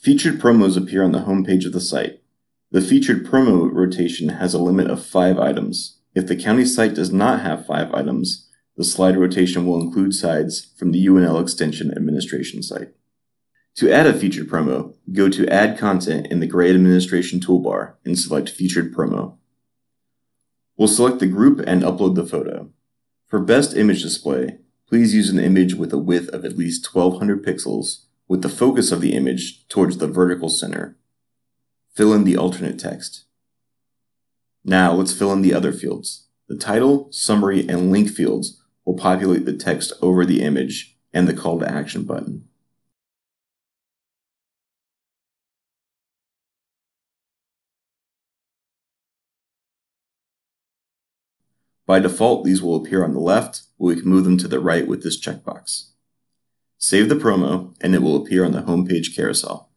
Featured promos appear on the homepage of the site. The featured promo rotation has a limit of five items. If the county site does not have five items, the slide rotation will include sides from the UNL Extension Administration site. To add a featured promo, go to Add Content in the Gray Administration toolbar and select Featured Promo. We'll select the group and upload the photo. For best image display, please use an image with a width of at least 1200 pixels with the focus of the image towards the vertical center. Fill in the alternate text. Now let's fill in the other fields. The title, summary, and link fields will populate the text over the image and the call to action button. By default, these will appear on the left, but we can move them to the right with this checkbox. Save the promo, and it will appear on the homepage carousel.